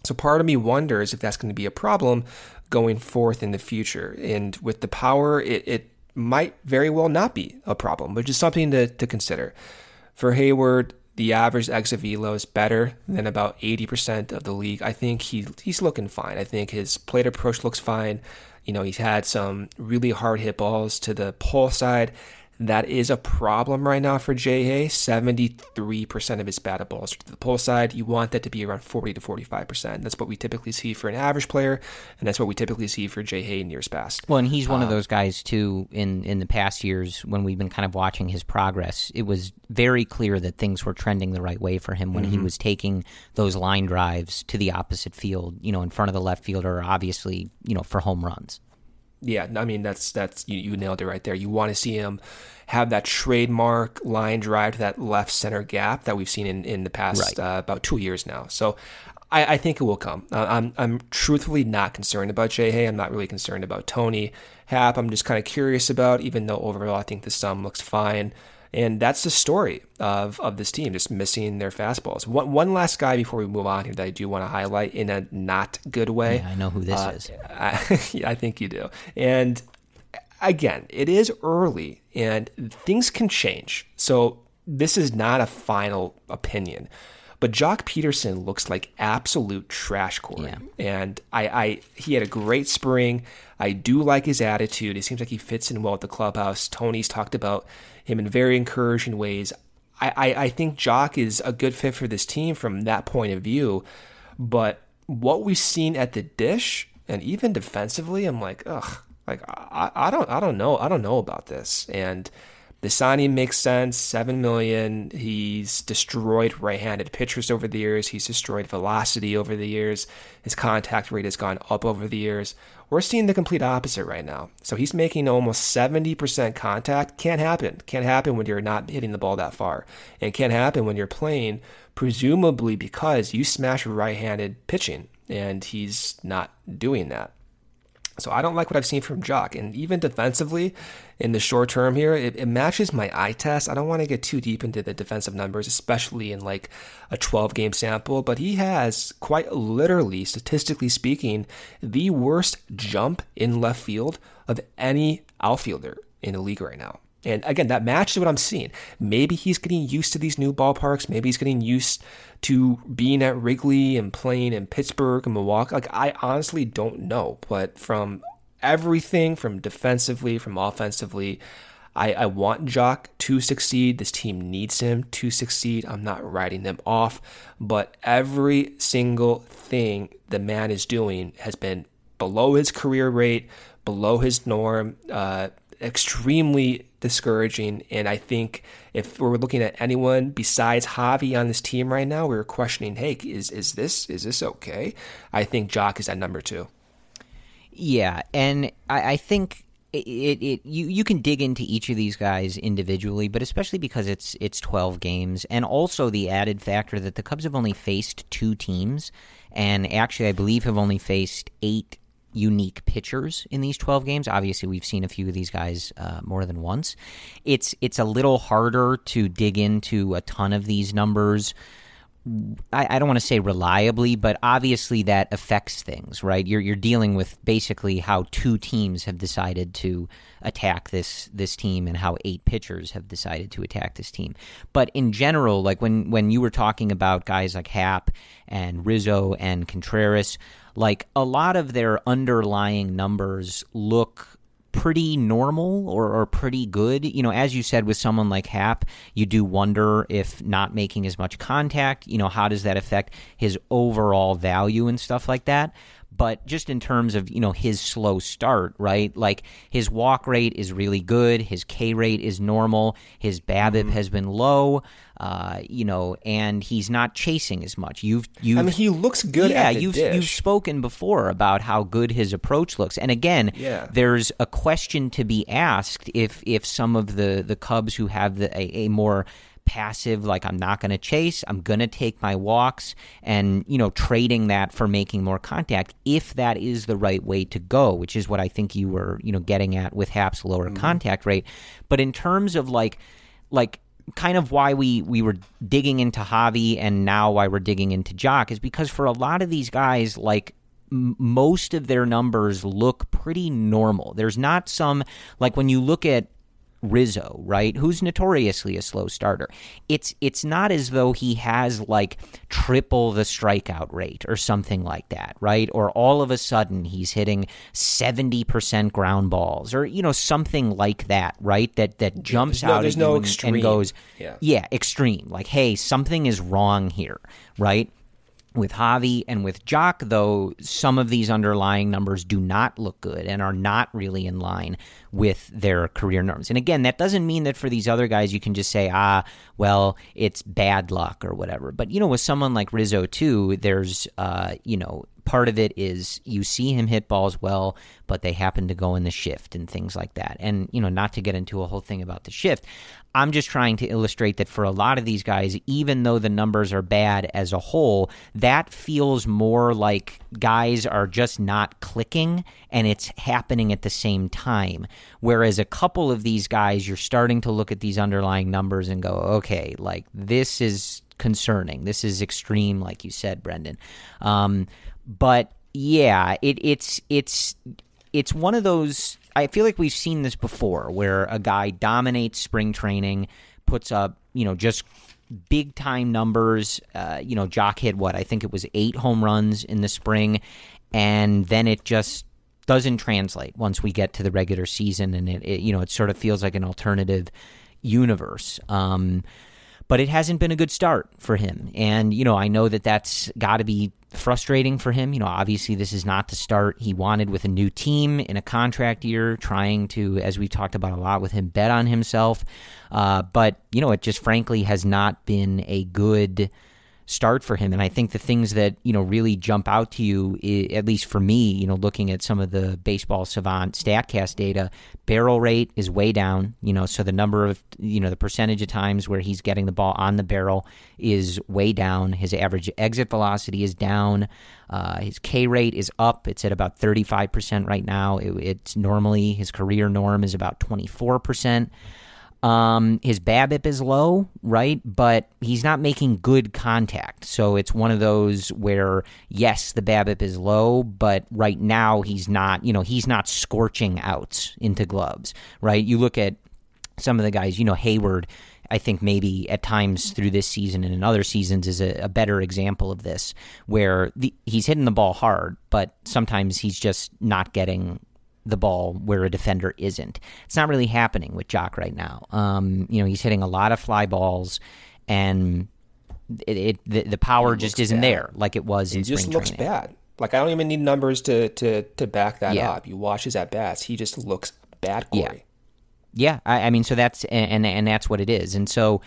So part of me wonders if that's going to be a problem going forth in the future. And with the power, it, it might very well not be a problem, which is something to, to consider. For Heyward, the average exit velo is better than about 80% of the league. I think he he's looking fine. I think his plate approach looks fine. You know, he's had some really hard hit balls to the pull side that is a problem right now for J.A. 73% of his batted balls to the pull side. You want that to be around 40 to 45%. That's what we typically see for an average player, and that's what we typically see for J.A. in years past. Well, and he's one um, of those guys, too, in, in the past years when we've been kind of watching his progress. It was very clear that things were trending the right way for him when mm-hmm. he was taking those line drives to the opposite field, you know, in front of the left fielder, obviously, you know, for home runs yeah, I mean that's that's you, you nailed it right there. You want to see him have that trademark line drive to that left center gap that we've seen in in the past right. uh, about two years now. So I, I think it will come. Uh, I'm I'm truthfully not concerned about J-Hey. I'm not really concerned about Tony Happ. I'm just kind of curious about, even though overall I think the sum looks fine. And that's the story of, of this team, just missing their fastballs. One, one last guy before we move on here that I do want to highlight in a not good way. Yeah, I know who this uh, is. I, I think you do. And again, it is early and things can change. So this is not a final opinion. But Joc Pederson looks like absolute trash Corey. Yeah. And I, I he had a great spring. I do like his attitude. It seems like he fits in well with the clubhouse. Tony's talked about him in very encouraging ways. I, I, I think Joc is a good fit for this team from that point of view. But what we've seen at the dish and even defensively, I'm like, ugh, like I, I don't I don't know I don't know about this. And the signing makes sense. Seven million. He's destroyed right-handed pitchers over the years. He's destroyed velocity over the years. His contact rate has gone up over the years. We're seeing the complete opposite right now. So he's making almost 70% contact. Can't happen. Can't happen when you're not hitting the ball that far. And can't happen when you're playing, presumably because you smash right handed pitching. And he's not doing that. So I don't like what I've seen from Joc. And even defensively, in the short term here, it, it, matches my eye test. I don't want to get too deep into the defensive numbers, especially in like a 12 game sample, but he has quite literally, statistically speaking, the worst jump in left field of any outfielder in the league right now. And again, that matches what I'm seeing. Maybe he's getting used to these new ballparks. Maybe he's getting used to being at Wrigley and playing in Pittsburgh and Milwaukee. Like, I honestly don't know. But from everything, from defensively, from offensively, I, I want Joc to succeed. This team needs him to succeed. I'm not writing them off. But every single thing the man is doing has been below his career rate, below his norm. Uh, extremely discouraging. And I think if we're looking at anyone besides Javi on this team right now, we are questioning, hey, is is this is this okay? I think Joc is at number two. Yeah, and I, I think it, it, it, you you can dig into each of these guys individually, but especially because it's it's twelve games, and also the added factor that the Cubs have only faced two teams, and actually I believe have only faced eight unique pitchers in these 12 games. Obviously, we've seen a few of these guys uh, more than once. It's it's a little harder to dig into a ton of these numbers. I, I don't want to say reliably, but obviously that affects things, right? You're you're dealing with basically how two teams have decided to attack this this team and how eight pitchers have decided to attack this team. But in general, like when when you were talking about guys like Happ and Rizzo and Contreras, like a lot of their underlying numbers look pretty normal or, or pretty good. You know, as you said, with someone like Happ, you do wonder if not making as much contact, you know, how does that affect his overall value and stuff like that? But just in terms of, you know, his slow start, right? Like his walk rate is really good. His K rate is normal. His BABIP mm-hmm. has been low. Uh, you know, and he's not chasing as much. You've, you I mean, he looks good. Yeah, you've dish. you've spoken before about how good his approach looks, and again, yeah. there's a question to be asked if if some of the the Cubs who have the, a, a more passive like i'm not going to chase i'm going to take my walks and you know trading that for making more contact if that is the right way to go which is what i think you were you know getting at with Happ's lower mm-hmm. contact rate but in terms of like like kind of why we we were digging into Javi and now why we're digging into Joc is because for a lot of these guys like m- most of their numbers look pretty normal. There's not some like when you look at Rizzo, right? Who's notoriously a slow starter. It's it's not as though he has like triple the strikeout rate or something like that, right? Or all of a sudden he's hitting 70% ground balls or you know something like that, right? That that jumps there's out no, at no you and, and, goes, yeah. yeah, extreme. Like, hey, something is wrong here, right? With Javi and with Joc, though, some of these underlying numbers do not look good and are not really in line with their career norms. And again, that doesn't mean that for these other guys you can just say, ah, well, it's bad luck or whatever. But, you know, with someone like Rizzo, too, there's, uh, you know, part of it is you see him hit balls well, but they happen to go in the shift and things like that. And, you know, not to get into a whole thing about the shift, I'm just trying to illustrate that for a lot of these guys, even though the numbers are bad as a whole, that feels more like guys are just not clicking and it's happening at the same time. Whereas a couple of these guys, you're starting to look at these underlying numbers and go, okay, like this is concerning. This is extreme, like you said, Brendan. Um, but yeah, it, it's it's it's one of those I feel like we've seen this before where a guy dominates spring training, puts up, you know, just big time numbers. Uh, you know, Joc hit what? I think it was eight home runs in the spring, and then it just doesn't translate once we get to the regular season, and it, it you know, it sort of feels like an alternative universe. Um, but it hasn't been a good start for him. And, you know, I know that that's got to be frustrating for him. You know, obviously, this is not the start he wanted with a new team in a contract year, trying to, as we've talked about a lot with him, bet on himself. Uh, but, you know, it just frankly has not been a good start for him. And I think the things that, you know, really jump out to you, at least for me, you know, looking at some of the baseball savant StatCast data, barrel rate is way down, you know, so the number of, you know, the percentage of times where he's getting the ball on the barrel is way down. His average exit velocity is down. Uh, his K rate is up. It's at about 35% right now. It, it's normally his career norm is about 24%. Um, his BABIP is low, right? But he's not making good contact. So it's one of those where, yes, the BABIP is low, but right now he's not, you know, he's not scorching outs into gloves, right? You look at some of the guys, you know, Heyward. I think maybe at times through this season and in other seasons is a, a better example of this, where the, he's hitting the ball hard, but sometimes he's just not getting the ball where a defender isn't. It's not really happening with Joc right now. Um, you know, he's hitting a lot of fly balls, and it, it the, the, power just isn't bad. there like it was. He in just looks training. bad. Like I don't even need numbers to to to back that yeah. up. You watch his at bats, he just looks bad. Corey. Yeah, yeah. I, I mean, so that's and and that's what it is. And so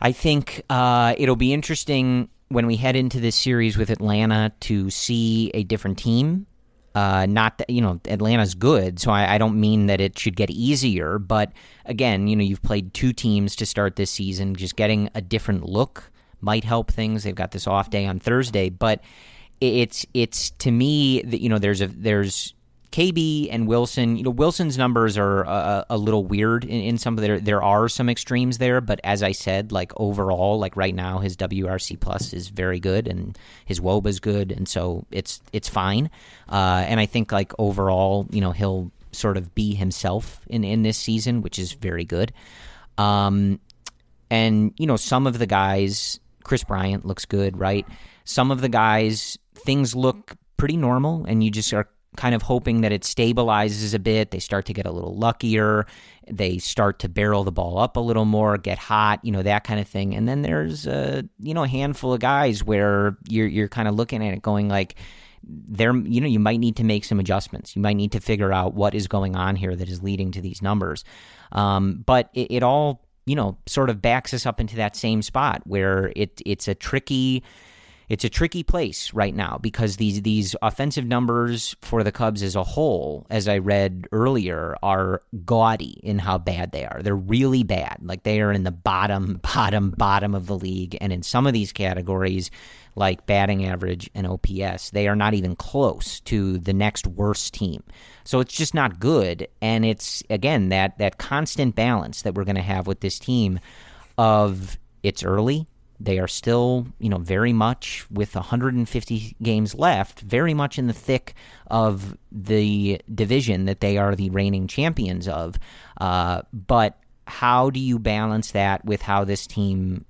I think uh, it'll be interesting when we head into this series with Atlanta to see a different team uh, not that, you know, Atlanta's good, so I, I, don't mean that it should get easier. But again, you know, you've played two teams to start this season. Just getting a different look might help things. They've got this off day on Thursday, but it's it's to me that you know there's a there's KB and Willson, you know, Willson's numbers are a, a little weird in, in, some of there. There are some extremes there, but as I said, like overall, like right now, his WRC plus is very good, and his WOBA is good, and so it's it's fine. Uh, and I think like overall, you know, he'll sort of be himself in in this season, which is very good. Um, and you know, some of the guys, Kris Bryant looks good, right? Some of the guys, things look pretty normal, and you just are kind of hoping that it stabilizes a bit. They start to get a little luckier. They start to barrel the ball up a little more, get hot, you know, that kind of thing. And then there's a you know a handful of guys where you're you're kind of looking at it going like there you know you might need to make some adjustments. You might need to figure out what is going on here that is leading to these numbers. Um, but it, it all you know sort of backs us up into that same spot where it it's a tricky it's a tricky place right now because these these offensive numbers for the Cubs as a whole, as I read earlier, are gaudy in how bad they are. They're really bad. Like they are in the bottom, bottom, bottom of the league, and in some of these categories, like batting average and OPS, they are not even close to the next worst team. So it's just not good, and it's again that that constant balance that we're going to have with this team of it's early they are still, you know, very much with 150 games left, very much in the thick of the division that they are the reigning champions of. Uh, but how do you balance that with how this team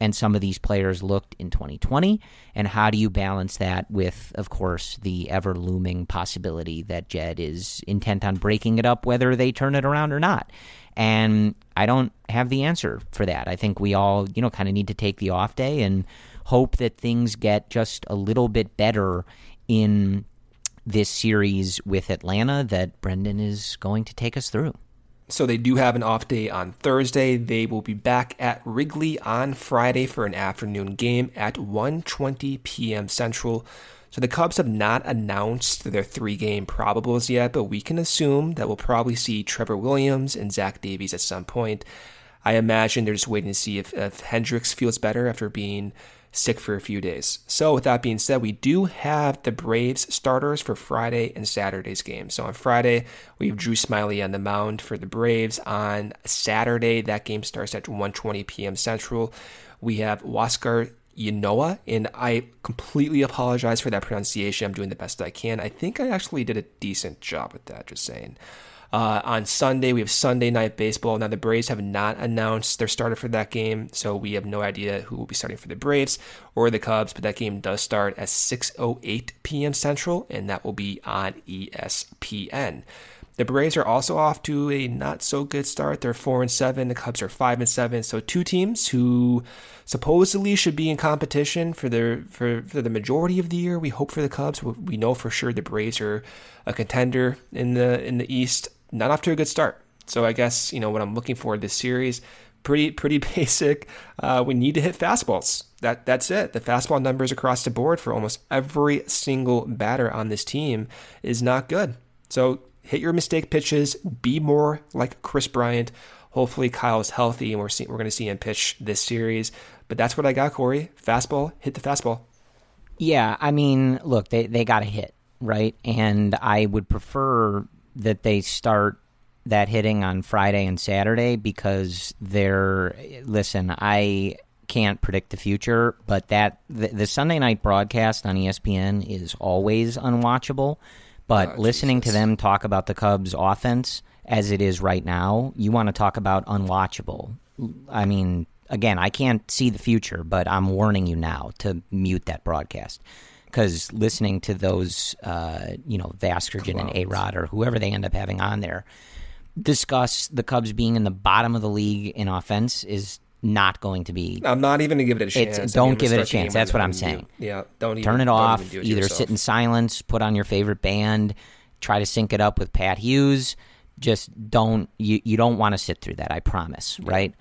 and some of these players looked in 2020? And how do you balance that with, of course, the ever looming possibility that Jed is intent on breaking it up, whether they turn it around or not? And I don't have the answer for that. I think we all, you know, kind of need to take the off day and hope that things get just a little bit better in this series with Atlanta that Brendan is going to take us through. So they do have an off day on Thursday. They will be back at Wrigley on Friday for an afternoon game at 1:20 p.m. Central. So the Cubs have not announced their three game probables yet, but we can assume that we'll probably see Trevor Williams and Zach Davies at some point. I imagine they're just waiting to see if, if Hendricks feels better after being sick for a few days. So, with that being said, we do have the Braves starters for Friday and Saturday's game. So, on Friday, we have Drew Smyly on the mound for the Braves. On Saturday, that game starts at 1:20 p.m. Central. We have Huascar Ynoa, and I completely apologize for that pronunciation. I'm doing the best I can. I think I actually did a decent job with that, just saying. Uh, on Sunday, we have Sunday night baseball. Now, the Braves have not announced their starter for that game, so we have no idea who will be starting for the Braves or the Cubs. But that game does start at 6:08 p.m. Central, and that will be on ESPN. The Braves are also off to a not so good start. They're four and seven. The Cubs are five and seven. So two teams who supposedly should be in competition for the for, for the majority of the year. We hope for the Cubs. We know for sure the Braves are a contender in the in the East not off to a good start. So I guess you know what I'm looking for this series. Pretty pretty basic. Uh, we need to hit fastballs. That that's it. The fastball numbers across the board for almost every single batter on this team is not good. So hit your mistake pitches. Be more like Kris Bryant. Hopefully Kyle's healthy and we're see, we're going to see him pitch this series. But that's what I got, Corey. Fastball, hit the fastball. Yeah, I mean, look, they they got a hit right, and I would prefer that they start that hitting on Friday and Saturday because they're listen, I can't predict the future, but that the, the Sunday night broadcast on ESPN is always unwatchable. But oh, listening Jesus. to them talk about the Cubs offense as it is right now, you want to talk about unwatchable. I mean, again, I can't see the future, but I'm warning you now to mute that broadcast because listening to those, uh, you know, Vasgersian and A Rod or whoever they end up having on there discuss the Cubs being in the bottom of the league in offense is not going to be. I'm not even going to give it a chance. don't give it a chance. That's what I'm saying. Yeah, don't even, turn it off. It either yourself. sit in silence, put on your favorite band, try to sync it up with Pat Hughes. Just don't you you don't want to sit through that. I promise. Yeah. Right?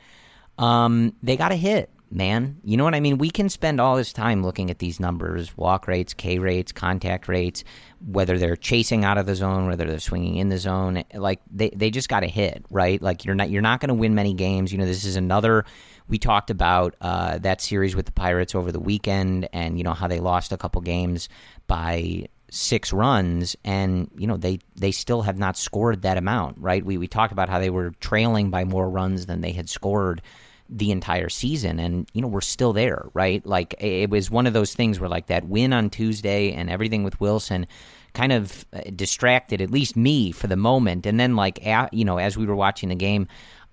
Um, they got a hit man. You know what I mean? We can spend all this time looking at these numbers walk rates, K rates, contact rates, whether they're chasing out of the zone, whether they're swinging in the zone. Like they, they just got to hit, right? Like you're not you're not going to win many games. You know, this is another. We talked about uh, that series with the Pirates over the weekend, and you know how they lost a couple games by six runs, and you know they they still have not scored that amount, right? We we talked about how they were trailing by more runs than they had scored the entire season and you know we're still there right like it was one of those things where like that win on Tuesday and everything with Willson kind of uh, distracted at least me for the moment and then like you know as we were watching the game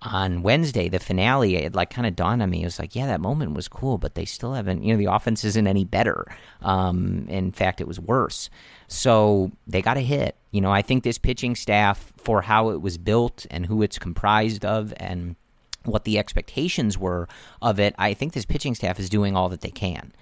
on Wednesday, the finale, it like kind of dawned on me. It was like, yeah, that moment was cool, but they still haven't, you know, the offense isn't any better. Um, in fact, it was worse. So they got a hit. You know, I think this pitching staff, for how it was built and who it's comprised of, and what the expectations were of it, I think this pitching staff is doing all that they can.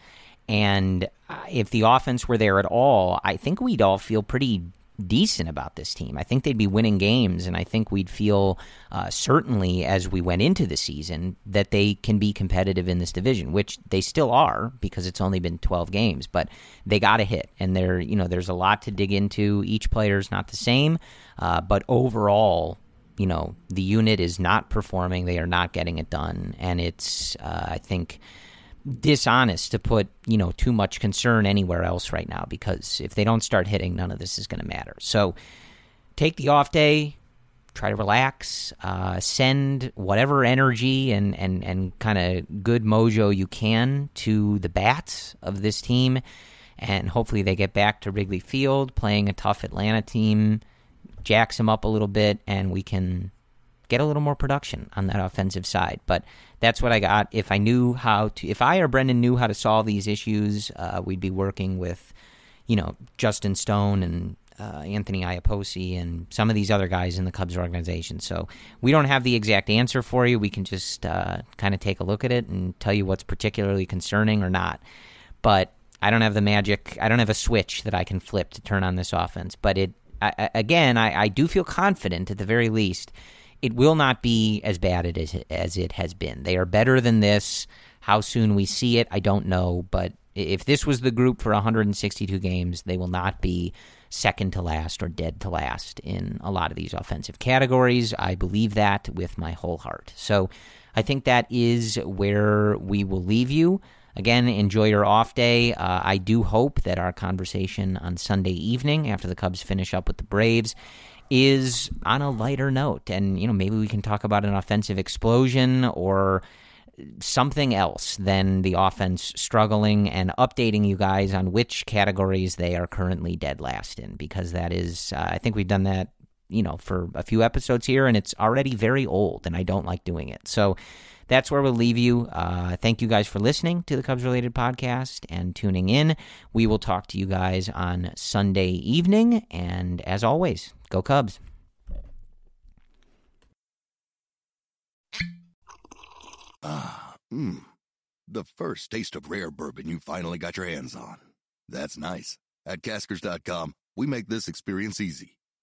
And uh, if the offense were there at all, I think we'd all feel pretty decent about this team. I think they'd be winning games, and I think we'd feel uh, certainly as we went into the season that they can be competitive in this division, which they still are because it's only been 12 games. But they got a hit, and there, you know, there's a lot to dig into. Each player's not the same, uh, but overall, you know the unit is not performing they are not getting it done and it's uh, i think dishonest to put you know too much concern anywhere else right now because if they don't start hitting none of this is going to matter. So take the off day try to relax uh, send whatever energy and and and kind of good mojo you can to the bats of this team and hopefully they get back to Wrigley Field playing a tough Atlanta team jacks him up a little bit, and we can get a little more production on that offensive side. But that's what I got. If I knew how to, if I or Brendan knew how to solve these issues, uh, we'd be working with, you know, Justin Stone and uh, Anthony Iapoce and some of these other guys in the Cubs organization. So we don't have the exact answer for you. We can just uh, kind of take a look at it and tell you what's particularly concerning or not. But I don't have the magic. I don't have a switch that I can flip to turn on this offense. But it I, again, I, I do feel confident at the very least it will not be as bad as, as it has been. They are better than this. How soon we see it, I don't know, but If this was the group for 162 games, they will not be second to last or dead to last in a lot of these offensive categories. I believe that with my whole heart. So I think that is where we will leave you. Again, enjoy your off day. Uh, I do hope that our conversation on Sunday evening, after the Cubs finish up with the Braves, is on a lighter note. And, you know, maybe we can talk about an offensive explosion or something else than the offense struggling and updating you guys on which categories they are currently dead last in because that is uh, I think we've done that you know for a few episodes here and it's already very old and I don't like doing it. So that's where we'll leave you. Uh, thank you guys for listening to the Cubs related podcast and tuning in. We will talk to you guys on Sunday evening. And as always, go Cubs. Ah, mmm. The first taste of rare bourbon you finally got your hands on. That's nice. At caskers.com, we make this experience easy.